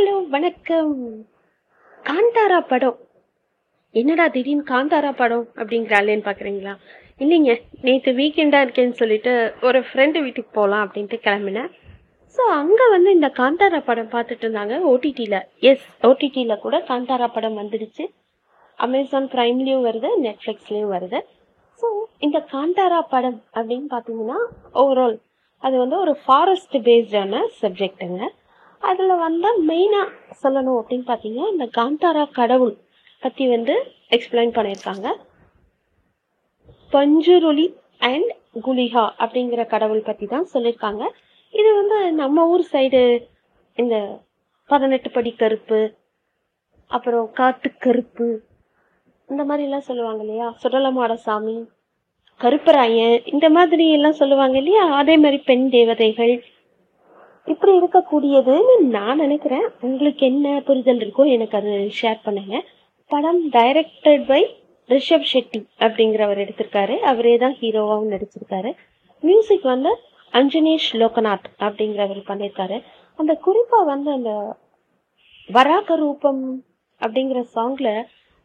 Hello வணக்கம். காந்தாரா படம். என்னடா திடீர்னு காந்தாரா படம் அப்படிங்கிறாளேன்னு பார்க்குறீங்களா இல்லைங்க நேற்று வீக்கெண்டாக இருக்கேன்னு சொல்லிட்டு ஒரு ஃப்ரெண்டு வீட்டுக்கு போகலாம் அப்படின்ட்டு கிளம்பினேன். ஸோ அங்கே வந்து இந்த காந்தாரா படம் பார்த்துட்டு இருந்தாங்க ஓடிடியில் எஸ் ஓடிடியில் கூட காந்தாரா படம் வந்துடுச்சு. அமேசான் ப்ரைம்லேயும் வருது நெட்ஃப்ளிக்ஸ்லேயும் வருது. ஸோ இந்த காந்தாரா படம் அப்படின்னு பார்த்தீங்கன்னா ஓவரால் அது வந்து ஒரு ஃபாரஸ்ட் பேஸ்டான சப்ஜெக்ட்டுங்க அதில் வந்து மெயினாக சொல்லணும் அப்படின்னு பார்த்தீங்கன்னா இந்த காந்தாரா கடவுள் பற்றி வந்து எக்ஸ்பிளைன் பண்ணியிருக்காங்க. பஞ்சுருளி அண்ட் குலிஹா அப்படிங்கிற கடவுள் பற்றி தான் சொல்லியிருக்காங்க. இது வந்து நம்ம ஊர் சைடு இந்த பதினெட்டு படி கருப்பு அப்புறம் காட்டு கருப்பு இந்த மாதிரிலாம் சொல்லுவாங்க இல்லையா? சுடலமாட சாமி கருப்பராயன் இந்த மாதிரி எல்லாம் சொல்லுவாங்க இல்லையா? அதே மாதிரி பெண் தேவதைகள் இப்படி இருக்கக்கூடியதுன்னு நான் நினைக்கிறேன். உங்களுக்கு என்ன புரிதல் இருக்கோ எனக்கு அது ஷேர் பண்ணுங்க. படம் டைரக்டட் பை ரிஷப் ஷெட்டி அப்படிங்கிறவர் எடுத்திருக்காரு. அவரே தான் ஹீரோவாகவும் நடிச்சிருக்காரு. மியூசிக் வந்து அஞ்சனேஷ் லோகநாத் அப்படிங்கிறவர் பண்ணியிருக்காரு. அந்த குறிப்பாக வந்து அந்த வராக ரூபம் அப்படிங்கிற சாங்ல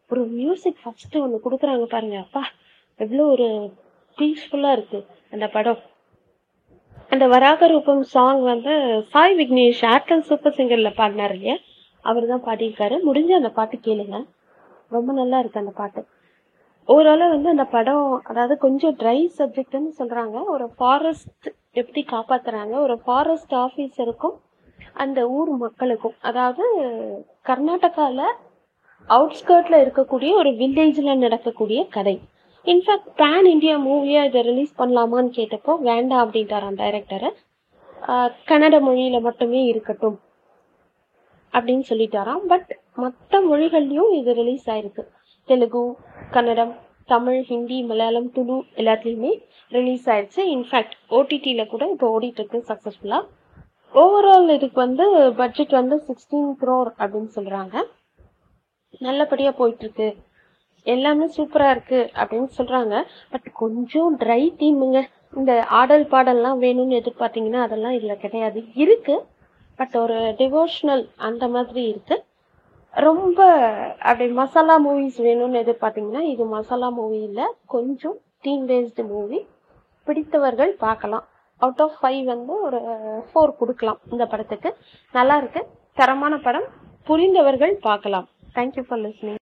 ஒரு மியூசிக் ஃபர்ஸ்ட் ஒன்று கொடுக்குறாங்க பாருங்க. அப்பா எவ்வளோ ஒரு பீஸ்ஃபுல்லாக இருக்கு அந்த படம். அந்த வராக ரூபம் சாங் வந்து சாய் விக்னேஷ் ஏர்டெல் சூப்பர் சிங்கரில் பாடினார் இல்லையா? அவர் தான் பாடியிருக்காரு. முடிஞ்ச அந்த பாட்டு கேளுங்க. ரொம்ப நல்லா இருக்கு அந்த பாட்டு. ஓவராலாக வந்து அந்த படம் அதாவது கொஞ்சம் ட்ரை சப்ஜெக்ட்னு சொல்கிறாங்க ஒரு ஃபாரஸ்ட் எப்படி காப்பாத்துறாங்க ஒரு ஃபாரஸ்ட் ஆஃபீஸருக்கும் அந்த ஊர் மக்களுக்கும். அதாவது கர்நாடகாவில் அவுட்ஸ்கர்ட்டில் இருக்கக்கூடிய ஒரு வில்லேஜில் நடக்கக்கூடிய கதை. இன்ஃபேக்ட் பேன் இந்தியா மூவியாக இதை ரிலீஸ் பண்ணலாமான்னு கேட்டப்போ வேண்டாம் அப்படின்ட்டாராம் டைரக்டரை கன்னட மொழியில் மட்டுமே இருக்கட்டும் அப்படின்னு சொல்லிட்டாராம். பட் மற்ற மொழிகள்லையும் இது ரிலீஸ் ஆயிருக்கு. தெலுங்கு கன்னடம் தமிழ் ஹிந்தி மலையாளம் துளு எல்லாத்துலேயுமே ரிலீஸ் ஆயிடுச்சு. இன்ஃபேக்ட் ஓடிடியில் கூட இப்போ ஓடிட்டுருக்கு சக்ஸஸ்ஃபுல்லாக ஓவரால் இதுக்கு வந்து பட்ஜெட் வந்து சிக்ஸ்டீன் க்ரோர் அப்படின்னு சொல்கிறாங்க நல்லபடியாக போயிட்டுருக்கு. எல்லாமே சூப்பராக இருக்கு அப்படின்னு சொல்கிறாங்க பட் கொஞ்சம் ட்ரை தீமுங்க இந்த ஆடல் பாடல்லாம் வேணும்னு எதிர்பார்த்தீங்கன்னா அதெல்லாம் இதில் கிடையாது. இருக்கு. பட் ஒரு டிவோஷனல் அந்த மாதிரி இருக்கு. ரொம்ப அப்படி மசாலா மூவிஸ் வேணும்னு எதிர்பார்த்தீங்கன்னா இது மசாலா மூவி இல்லை. கொஞ்சம் டீம் பேஸ்டு மூவி பிடித்தவர்கள் பார்க்கலாம். அவுட் ஆஃப் ஃபைவ் வந்து ஒரு ஃபோர் கொடுக்கலாம் இந்த படத்துக்கு. நல்லா இருக்கு. தரமான படம். புரிந்தவர்கள் பார்க்கலாம். Thank you for listening